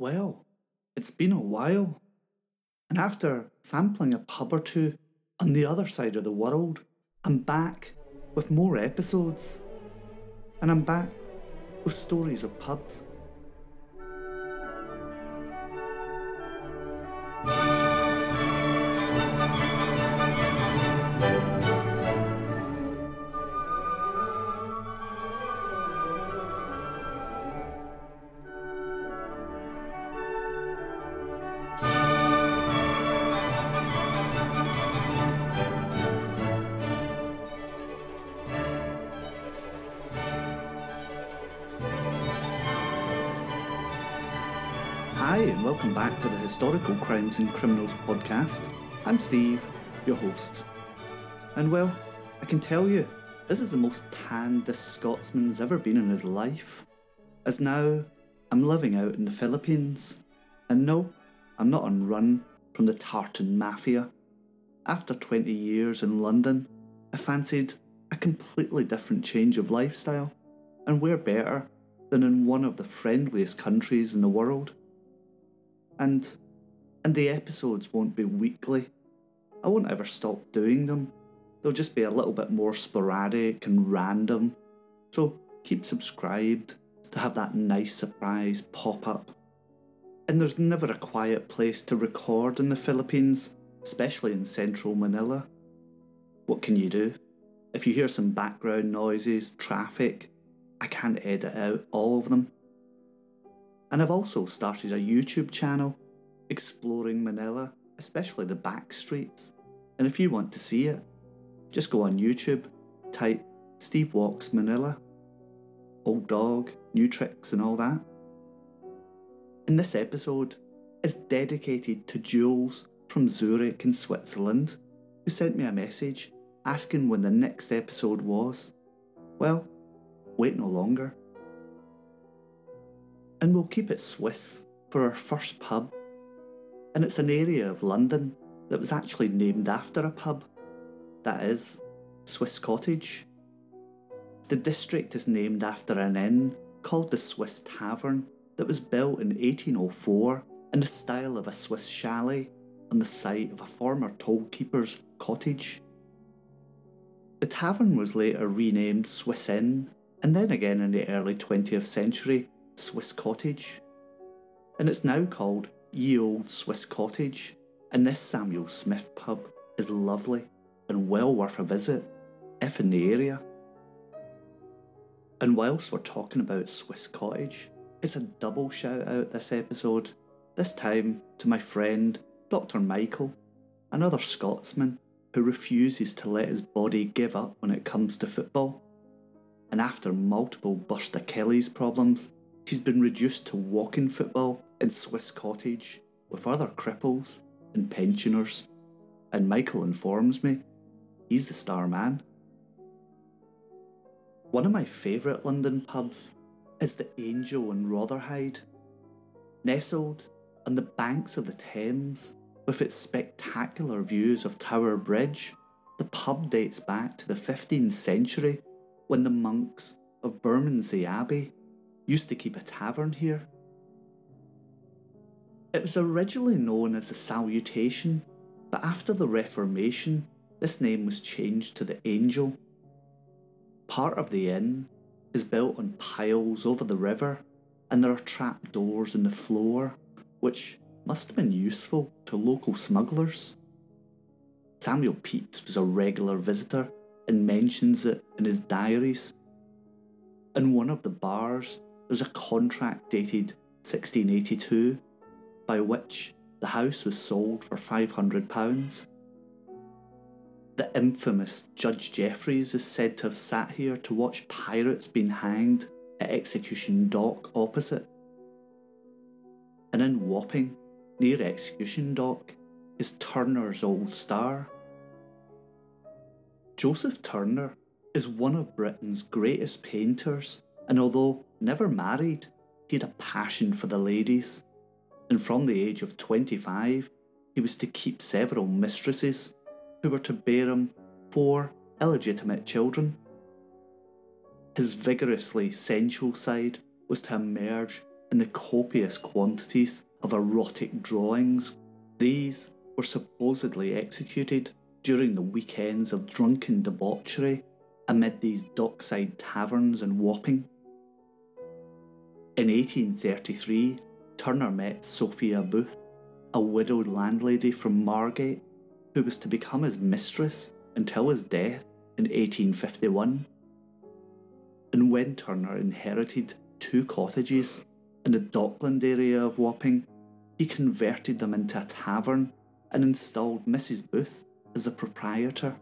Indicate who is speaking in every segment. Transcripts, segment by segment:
Speaker 1: Well, it's been a while. And after sampling a pub or two on the other side of the world, I'm back with more episodes. And I'm back with stories of pubs. Hi, and welcome back to the Historical Crimes and Criminals podcast. I'm Steve, your host. And well, I can tell you, this is the most tanned this Scotsman's ever been in his life. As now, I'm living out in the Philippines. And no, I'm not on run from the tartan mafia. After 20 years in London, I fancied a completely different change of lifestyle. And where better than in one of the friendliest countries in the world? And and the episodes won't be weekly. I won't ever stop doing them. They'll just be a little bit more sporadic and random. So keep subscribed to have that nice surprise pop up. And there's never a quiet place to record in the Philippines, especially in central Manila. What can you do? If you hear some background noises, traffic, I can't edit out all of them. And I've also started a YouTube channel exploring Manila, especially the back streets. And if you want to see it, just go on YouTube, type Steve Walks Manila, Old Dog, New Tricks, and all that. And this episode is dedicated to Jules from Zurich in Switzerland, who sent me a message asking when the next episode was. Well, wait no longer. And we'll keep it Swiss for our first pub. And it's an area of London that was actually named after a pub. That is, Swiss Cottage. The district is named after an inn called the Swiss Tavern that was built in 1804 in the style of a Swiss chalet on the site of a former tollkeeper's cottage. The tavern was later renamed Swiss Inn and then again in the early 20th century Swiss Cottage. And it's now called Ye Old Swiss Cottage, and this Samuel Smith pub is lovely and well worth a visit, if in the area. And whilst we're talking about Swiss Cottage, it's a double shout out this episode, this time to my friend Dr. Michael, another Scotsman who refuses to let his body give up when it comes to football. And after multiple burst Achilles problems, He's been reduced to walking football in Swiss Cottage with other cripples and pensioners, and Michael informs me he's the star man. One of my favourite London pubs is the Angel in Rotherhithe. Nestled on the banks of the Thames with its spectacular views of Tower Bridge, the pub dates back to the 15th century when the monks of Bermondsey Abbey used to keep a tavern here. It was originally known as the Salutation, but after the Reformation, this name was changed to the Angel. Part of the inn is built on piles over the river, and there are trap doors in the floor, which must have been useful to local smugglers. Samuel Pepys was a regular visitor and mentions it in his diaries. In one of the bars, there's a contract dated 1682 by which the house was sold for £500. The infamous Judge Jeffreys is said to have sat here to watch pirates being hanged at Execution Dock opposite. And in Wapping, near Execution Dock, is Turner's Old Star. Joseph Turner is one of Britain's greatest painters, and although Never married, he had a passion for the ladies, and from the age of 25, he was to keep several mistresses who were to bear him four illegitimate children. His vigorously sensual side was to emerge in the copious quantities of erotic drawings. These were supposedly executed during the weekends of drunken debauchery amid these dockside taverns in Wapping. In 1833, Turner met Sophia Booth, a widowed landlady from Margate, who was to become his mistress until his death in 1851. And when Turner inherited two cottages in the Dockland area of Wapping, he converted them into a tavern and installed Mrs. Booth as the proprietor.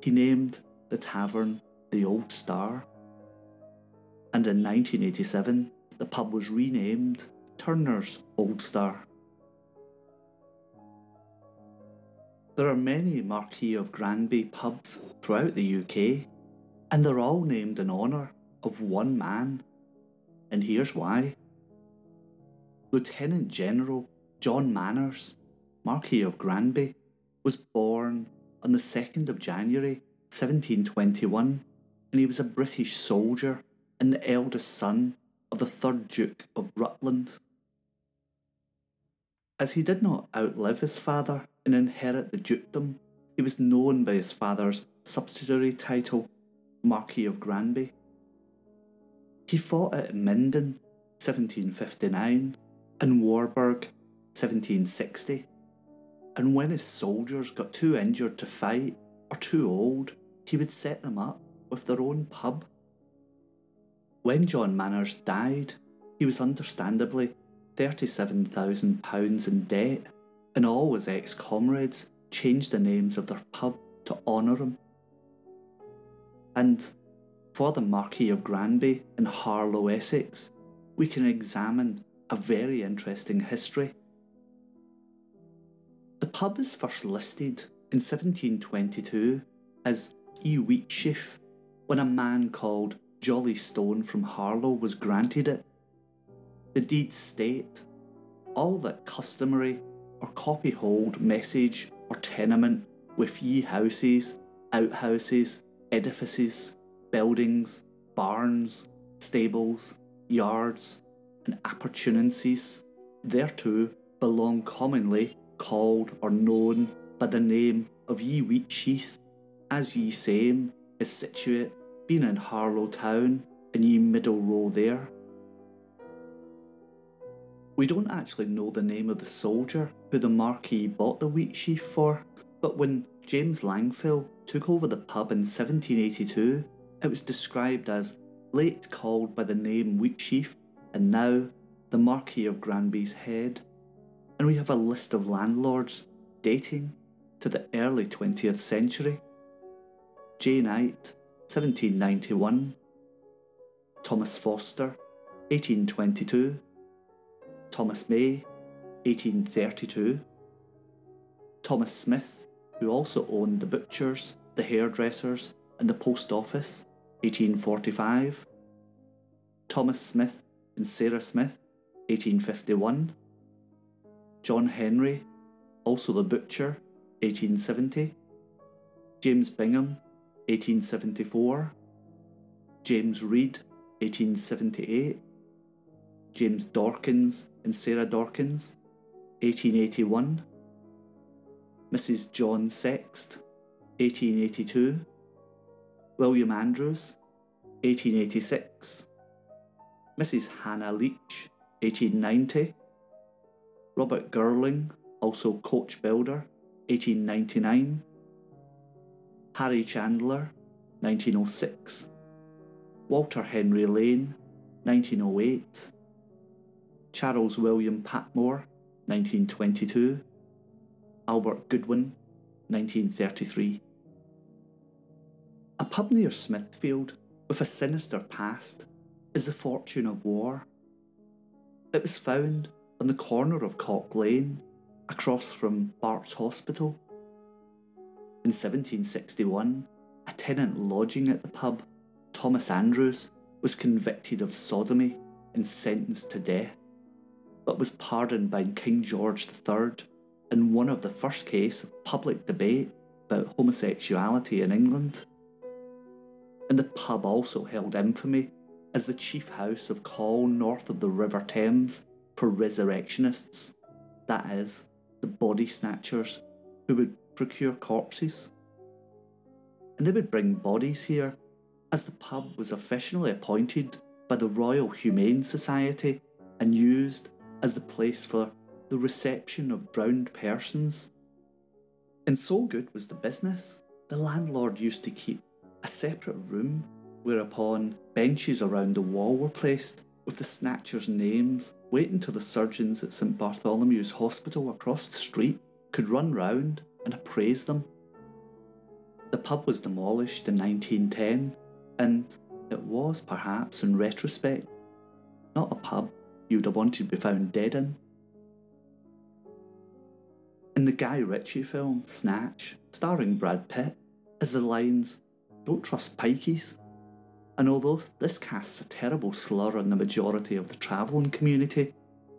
Speaker 1: He named the tavern the Old Star. And in 1987, the pub was renamed Turner's Old Star. There are many Marquis of Granby pubs throughout the UK, and they're all named in honour of one man. And here's why. Lieutenant General John Manners, Marquis of Granby, was born on the 2nd of January 1721, and he was a British soldier and the eldest son of the 3rd Duke of Rutland. As he did not outlive his father and inherit the dukedom, he was known by his father's subsidiary title, Marquis of Granby. He fought at Minden, 1759, and Warburg, 1760, and when his soldiers got too injured to fight or too old, he would set them up with their own pub. When John Manners died, he was understandably £37,000 in debt, and all his ex comrades changed the names of their pub to honour him. And for the Marquis of Granby in Harlow, Essex, we can examine a very interesting history. The pub is first listed in 1722 as E Wheatsheaf when a man called Jolly Stone from Harlow was granted it. The deeds state all that customary or copyhold messuage or tenement with ye houses, outhouses, edifices, buildings, barns, stables, yards, and appurtenances thereto belong commonly called or known by the name of ye Wheatsheaf, as ye same is situate, being in Harlow town, and ye middle row there. We don't actually know the name of the soldier who the Marquis bought the Wheatsheaf for, but when James Langfill took over the pub in 1782, it was described as late called by the name Wheatsheaf and now the Marquis of Granby's Head. And we have a list of landlords dating to the early 20th century. J. Knight, 1791. Thomas Foster, 1822. Thomas May, 1832. Thomas Smith, who also owned the butchers, the hairdressers, and the post office, 1845. Thomas Smith and Sarah Smith, 1851. John Henry, also the butcher, 1870. James Bingham, 1874. James Reed, 1878. James Dorkins and Sarah Dorkins, 1881. Mrs. John Sext, 1882. William Andrews, 1886. Mrs. Hannah Leach, 1890. Robert Girling, also coach builder, 1899. Harry Chandler, 1906. Walter Henry Lane, 1908. Charles William Patmore, 1922. Albert Goodwin, 1933. A pub near Smithfield with a sinister past is the Fortune of War. It was found on the corner of Cock Lane, across from Bart's Hospital. In 1761, a tenant lodging at the pub, Thomas Andrews, was convicted of sodomy and sentenced to death but was pardoned by King George III in one of the first cases of public debate about homosexuality in England. And the pub also held infamy as the chief house of call north of the River Thames for resurrectionists, that is, the body snatchers who would procure corpses. And they would bring bodies here, as the pub was officially appointed by the Royal Humane Society and used as the place for the reception of drowned persons. And so good was the business, the landlord used to keep a separate room whereupon benches around the wall were placed with the snatchers' names, waiting till the surgeons at St Bartholomew's Hospital across the street could run round and appraise them. The pub was demolished in 1910, and it was perhaps, in retrospect, not a pub you would have wanted to be found dead in. In the Guy Ritchie film Snatch, starring Brad Pitt, is the lines, Don't trust pikeys. And although this casts a terrible slur on the majority of the travelling community,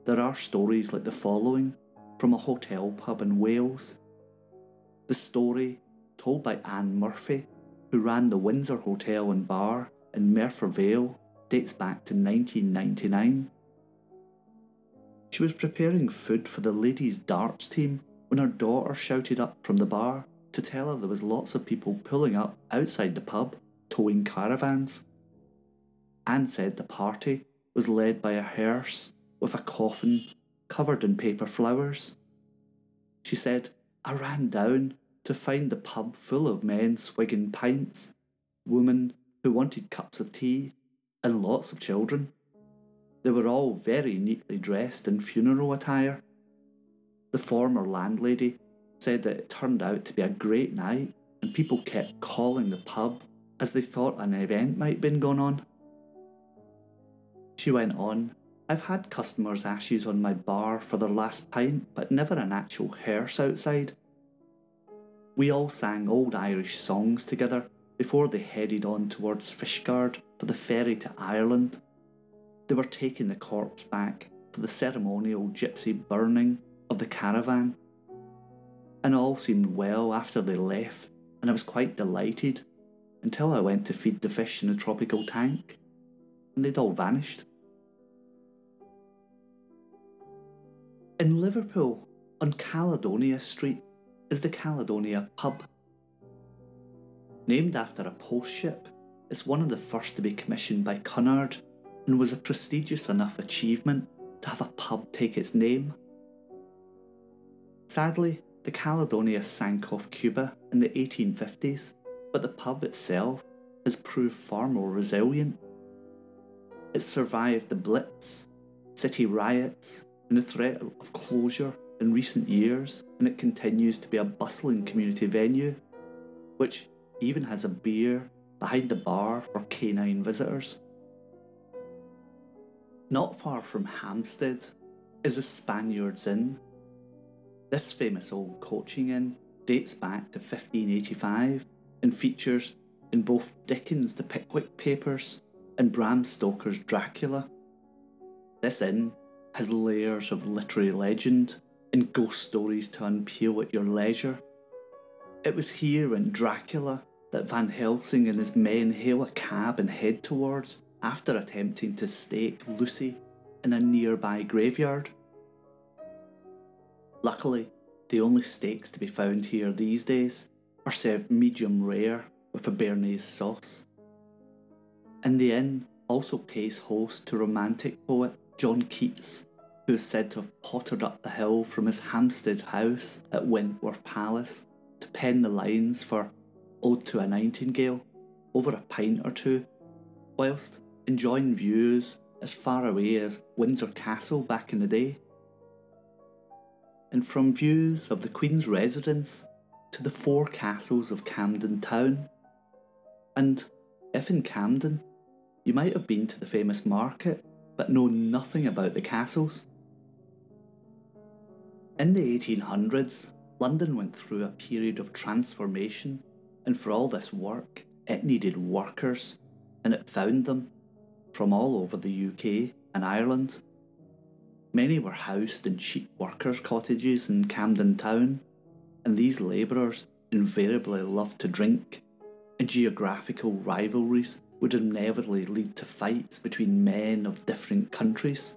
Speaker 1: there are stories like the following from a hotel pub in Wales. The story, told by Anne Murphy, who ran the Windsor Hotel and Bar in Merthyr Vale, dates back to 1999. She was preparing food for the ladies' darts team when her daughter shouted up from the bar to tell her there was lots of people pulling up outside the pub, towing caravans. Anne said the party was led by a hearse with a coffin covered in paper flowers. She said, I ran down to find the pub full of men swigging pints, women who wanted cups of tea, and lots of children. They were all very neatly dressed in funeral attire. The former landlady said that it turned out to be a great night and people kept calling the pub as they thought an event might have been going on. She went on, I've had customers' ashes on my bar for their last pint, but never an actual hearse outside. We all sang old Irish songs together before they headed on towards Fishguard for the ferry to Ireland. They were taking the corpse back for the ceremonial gypsy burning of the caravan. And all seemed well after they left, and I was quite delighted until I went to feed the fish in the tropical tank, and they'd all vanished. In Liverpool, on Caledonia Street, is the Caledonia Pub. Named after a post ship, it's one of the first to be commissioned by Cunard and was a prestigious enough achievement to have a pub take its name. Sadly, the Caledonia sank off Cuba in the 1850s, but the pub itself has proved far more resilient. It survived the Blitz, city riots, and the threat of closure in recent years, and it continues to be a bustling community venue, which even has a beer behind the bar for canine visitors. Not far from Hampstead is the Spaniards Inn, this famous old coaching inn dates back to 1585 and features in both Dickens' The Pickwick Papers and Bram Stoker's Dracula. This inn has layers of literary legend and ghost stories to unpeel at your leisure. It was here in Dracula that Van Helsing and his men hail a cab and head towards after attempting to stake Lucy in a nearby graveyard. Luckily, the only steaks to be found here these days are served medium rare with a Béarnaise sauce. And the inn also pays host to romantic poet John Keats, who is said to have pottered up the hill from his Hampstead house at Wentworth Palace to pen the lines for Ode to a Nightingale over a pint or two, whilst enjoying views as far away as Windsor Castle back in the day and from views of the Queen's residence to the four castles of Camden Town. And if in Camden, you might have been to the famous market but know nothing about the castles. In the 1800s, London went through a period of transformation, and for all this work, it needed workers, and it found them from all over the UK and Ireland. Many were housed in cheap workers' cottages in Camden Town, and these labourers invariably loved to drink, and geographical rivalries would inevitably lead to fights between men of different countries.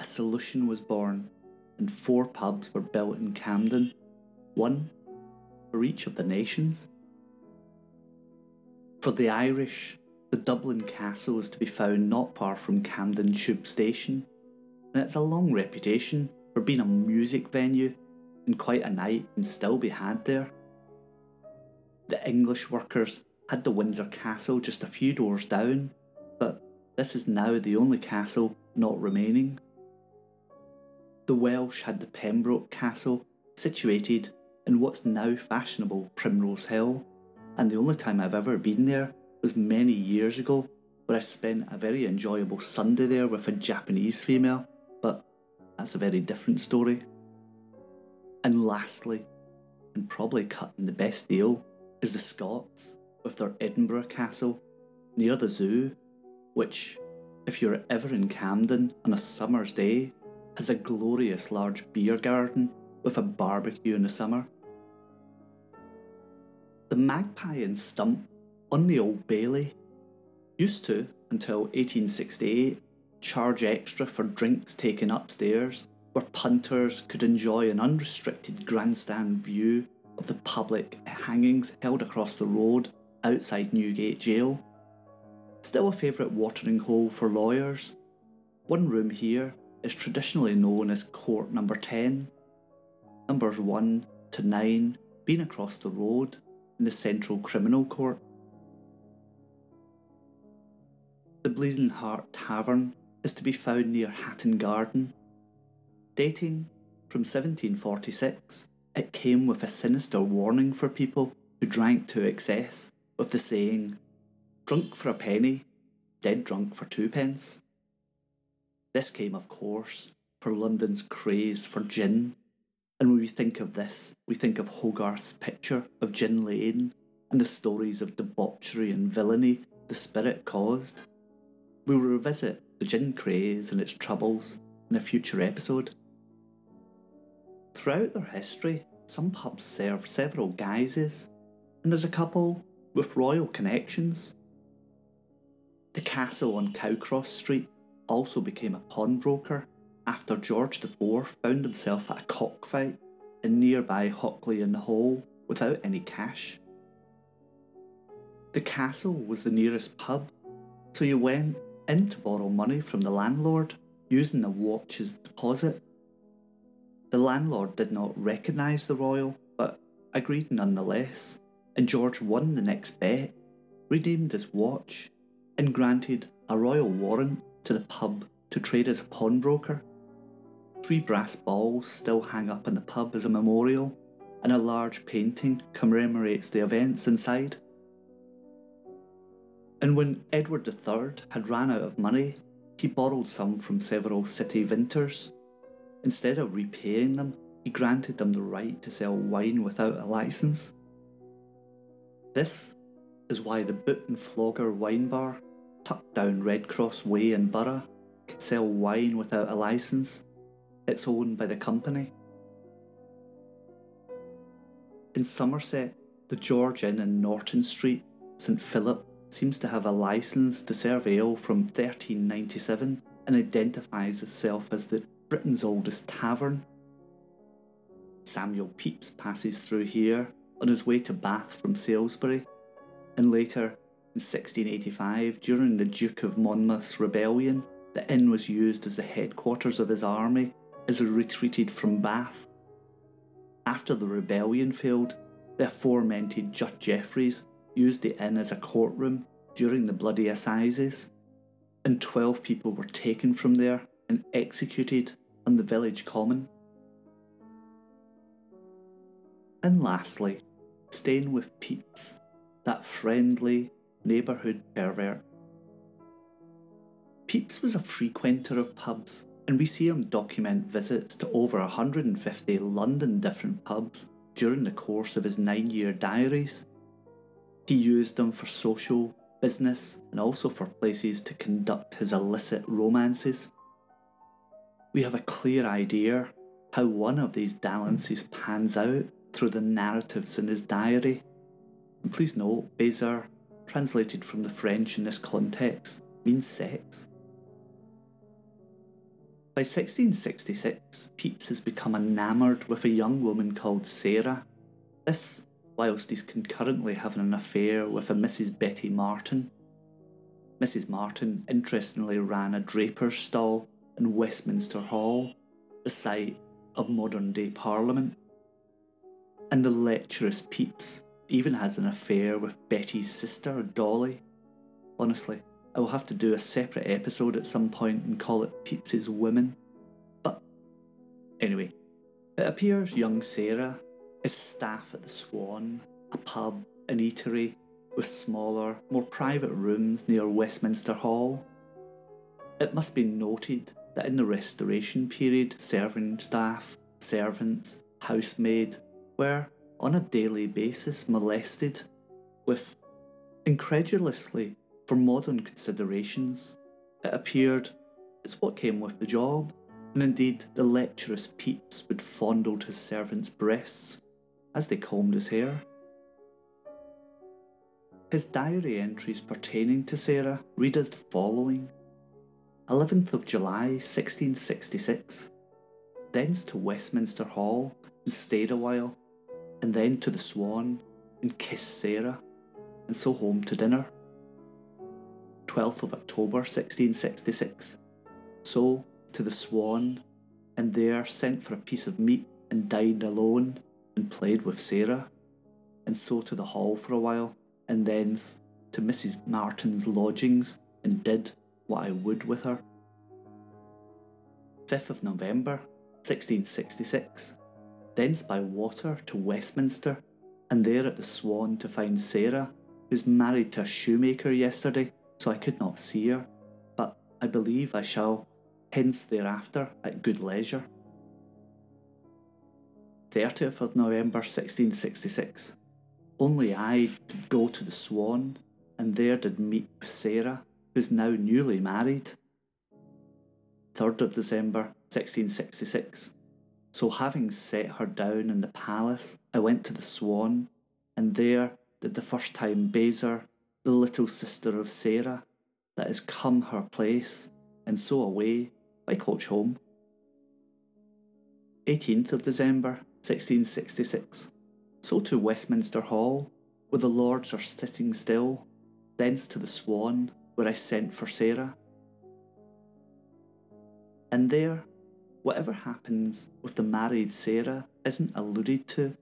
Speaker 1: A solution was born, and four pubs were built in Camden, one for each of the nations. For the Irish, the Dublin Castle is to be found not far from Camden Tube Station, and it's a long reputation for being a music venue, and quite a night can still be had there. The English workers had the Windsor Castle just a few doors down, but this is now the only castle not remaining. The Welsh had the Pembroke Castle, situated in what's now fashionable Primrose Hill, and the only time I've ever been there was many years ago, where I spent a very enjoyable Sunday there with a Japanese female, but that's a very different story. And lastly, and probably cutting the best deal, is the Scots with their Edinburgh Castle near the zoo, which, if you're ever in Camden on a summer's day, has a glorious large beer garden with a barbecue in the summer. The Magpie and Stump on the Old Bailey used to, until 1868, charge extra for drinks taken upstairs, where punters could enjoy an unrestricted grandstand view of the public hangings held across the road outside Newgate Jail. Still a favourite watering hole for lawyers. One room here is traditionally known as Court Number 10, numbers 1 to 9 being across the road in the Central Criminal Court. The Bleeding Heart Tavern is to be found near Hatton Garden. Dating from 1746, it came with a sinister warning for people who drank to excess with the saying, drunk for a penny, dead drunk for twopence. This came, of course, for London's craze for gin, and when we think of this, we think of Hogarth's picture of Gin Lane and the stories of debauchery and villainy the spirit caused. We will revisit the gin craze and its troubles in a future episode. Throughout their history, some pubs serve several guises, and there's a couple with royal connections. The castle on Cowcross Street also became a pawnbroker after George IV found himself at a cockfight in nearby Hockley in Hole without any cash. The castle was the nearest pub, so you went in to borrow money from the landlord using the watch as deposit. The landlord did not recognise the royal, but agreed nonetheless and George won the next bet, redeemed his watch, and granted a royal warrant to the pub to trade as a pawnbroker. Three brass balls still hang up in the pub as a memorial, and a large painting commemorates the events inside. And when Edward III had ran out of money, he borrowed some from several city vintners. Instead of repaying them, he granted them the right to sell wine without a license. This is why the Boot and Flogger wine bar, tucked down Red Cross Way in Borough, can sell wine without a licence. It's owned by the company. In Somerset, the George Inn in Norton Street, St Philip, seems to have a licence to serve ale from 1397 and identifies itself as the Britain's oldest tavern. Samuel Pepys passes through here on his way to Bath from Salisbury, and later, in 1685, during the Duke of Monmouth's rebellion, the inn was used as the headquarters of his army as he retreated from Bath. After the rebellion failed, the aforementioned Judge Jeffreys used the inn as a courtroom during the bloody assizes, and 12 people were taken from there and executed on the village common. And lastly, staying with Pepys, that friendly neighbourhood pervert. Pepys was a frequenter of pubs, and we see him document visits to over 150 London different pubs during the course of his nine year diaries. He used them for social, business, and also for places to conduct his illicit romances. We have a clear idea how one of these dalliances pans out through the narratives in his diary. And please note, besar translated from the French in this context, means sex. By 1666, Pepys has become enamoured with a young woman called Sarah. This, whilst he's concurrently having an affair with a Mrs. Betty Martin. Mrs. Martin interestingly ran a draper's stall in Westminster Hall, the site of modern day Parliament. And the lecherous Pepys even has an affair with Betty's sister, Dolly. Honestly, I will have to do a separate episode at some point and call it Pepys's Women. But anyway, it appears young Sarah is staff at the Swan, a pub an eatery with smaller, more private rooms near Westminster Hall. It must be noted that in the Restoration period, serving staff, servants, housemaid were, on a daily basis, molested with, incredulously, for modern considerations, it appeared it's what came with the job, and indeed the lecherous Pepys would fondle his servants' breasts as they combed his hair. His diary entries pertaining to Sarah read as the following 11th of July 1666, thence to Westminster Hall and stayed a while, and then to the Swan and kissed Sarah, and so home to dinner. 12th of October 1666, so to the Swan, and there sent for a piece of meat and dined alone and played with Sarah, and so to the hall for a while, and thence to Mrs. Martin's lodgings and did what I would with her. 5th of November 1666, thence by water to Westminster, and there at the Swan to find Sarah, who's married to a shoemaker yesterday, so I could not see her, but I believe I shall, hence thereafter, at good leisure. 30th of November 1666. Only I did go to the Swan, and there did meet Sarah, who's now newly married. 3rd of December 1666. So having set her down in the palace, I went to the Swan, and there did the first time besar, the little sister of Sarah, that is come her place, and so away by coach home. 18th of December 1666. So to Westminster Hall, where the lords are sitting still, thence to the Swan, where I sent for Sarah. And there, whatever happens with the married Sarah isn't alluded to,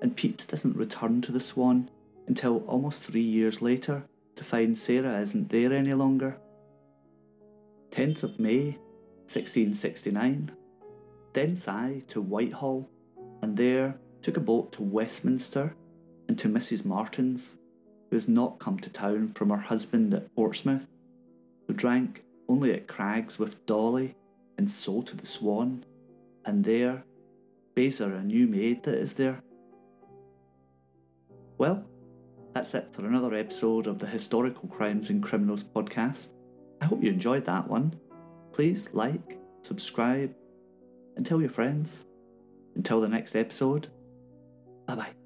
Speaker 1: and Pepys doesn't return to the Swan until almost three years later to find Sarah isn't there any longer. 10th of May, 1669. Thence I to Whitehall, and there took a boat to Westminster and to Mrs. Martin's, who has not come to town from her husband at Portsmouth, who drank only at Cragg's with Dolly, and so to the Swan, and there besar a new maid that is there. Well, that's it for another episode of the Historical Crimes and Criminals podcast. I hope you enjoyed that one. Please like, subscribe, and tell your friends. Until the next episode, bye bye.